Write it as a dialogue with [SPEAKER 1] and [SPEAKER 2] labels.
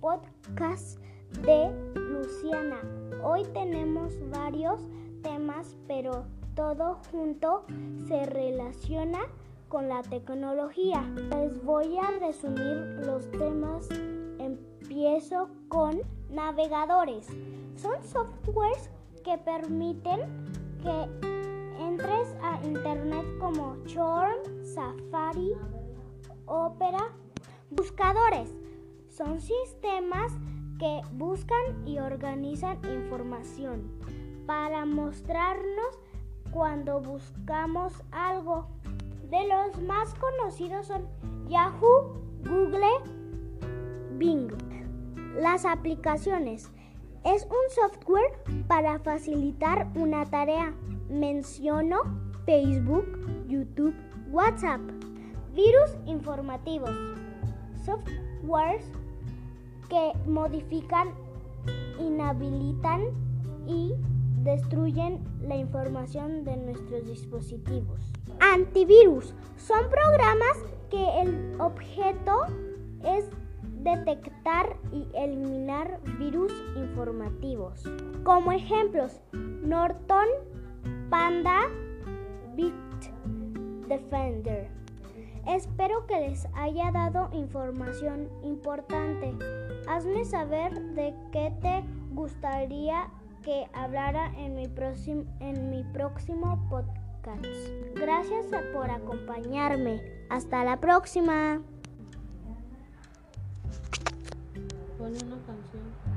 [SPEAKER 1] podcast de Luciana. Hoy tenemos varios temas, pero todo junto se relaciona con la tecnología. Les voy a resumir los temas. Empiezo con navegadores. Son softwares que permiten que entres a internet como Chrome, Safari, Opera. Buscadores. Son sistemas que buscan y organizan información para mostrarnos cuando buscamos algo. De los más conocidos son Yahoo, Google, Bing. Las aplicaciones. Es un software para facilitar una tarea. Menciono Facebook, YouTube, WhatsApp. Virus informativos. Softwares que modifican, inhabilitan y destruyen la información de nuestros dispositivos. Antivirus son programas que el objeto es detectar y eliminar virus informativos. Como ejemplos, Norton, Panda, Bitdefender. Espero que les haya dado información importante. Hazme saber de qué te gustaría que hablara en mi, próximo, en mi próximo podcast. Gracias por acompañarme. Hasta la próxima.
[SPEAKER 2] Una canción.